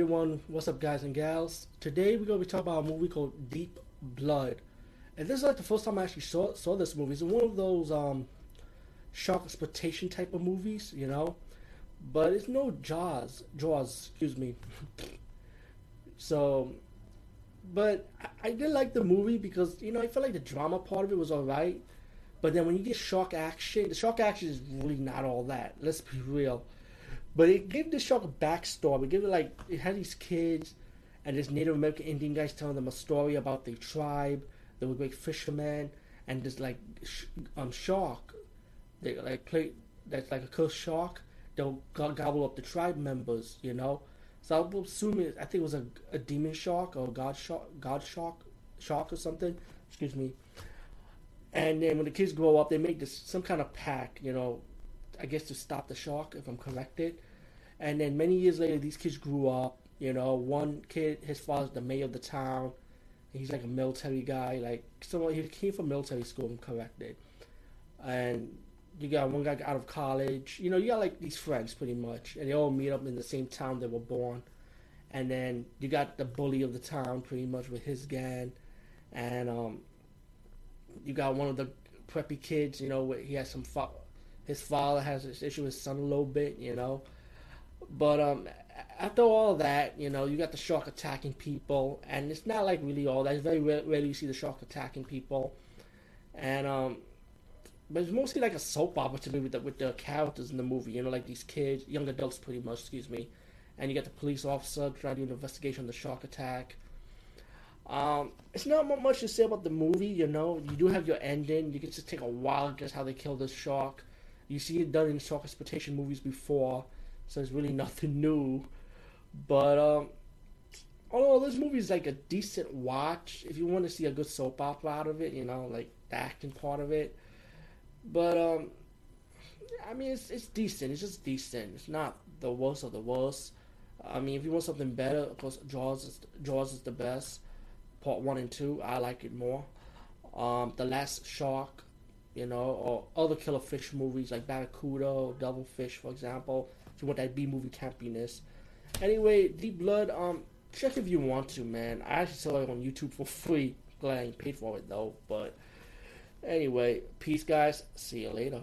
everyone, what's up guys and gals? Today we're to be talking about a movie called Deep Blood. And this is like the first time I actually saw saw this movie. It's one of those um, shark exploitation type of movies, you know? But it's no Jaws. Jaws, excuse me. so, but I, I did like the movie because, you know, I felt like the drama part of it was alright. But then when you get shark action, the shark action is really not all that. Let's be real. But it gave the shark a backstory. It gave it like it had these kids and this Native American Indian guys telling them a story about their tribe. They were great fishermen, and this like sh- um shark, they like play that's like a cursed shark. They'll gobble up the tribe members, you know. So I'm assuming I think it was a, a demon shark or god shark, god shark, shark or something. Excuse me. And then when the kids grow up, they make this some kind of pack, you know, I guess to stop the shark, if I'm corrected. And then many years later, these kids grew up. You know, one kid, his father's the mayor of the town. He's like a military guy, like someone he came from military school. I'm corrected. And you got one guy out of college. You know, you got like these friends pretty much, and they all meet up in the same town they were born. And then you got the bully of the town, pretty much with his gang, and um, you got one of the preppy kids. You know, he has some his father has this issue with his son a little bit, you know. But um, after all that, you know, you got the shark attacking people, and it's not like really all that. It's very rare, rarely you see the shark attacking people, and um, but it's mostly like a soap opera to me with the with the characters in the movie. You know, like these kids, young adults, pretty much. Excuse me, and you got the police officer trying to do an investigation on the shark attack. Um, it's not much to say about the movie. You know, you do have your ending. You can just take a while guess how they kill this shark. You see it done in shark exploitation movies before so it's really nothing new. But um, although this movie is like a decent watch, if you want to see a good soap opera out of it, you know, like the acting part of it. But um, I mean, it's it's decent. It's just decent. It's not the worst of the worst. I mean, if you want something better, of course, Jaws is Jaws is the best. Part one and two, I like it more. Um, the Last Shark, you know, or other killer fish movies like Barracuda or Devilfish, for example If you want that B movie campiness. Anyway, Deep Blood, um, check if you want to, man. I actually saw it on YouTube for free. Glad I ain't paid for it though, but anyway, peace, guys. See you later.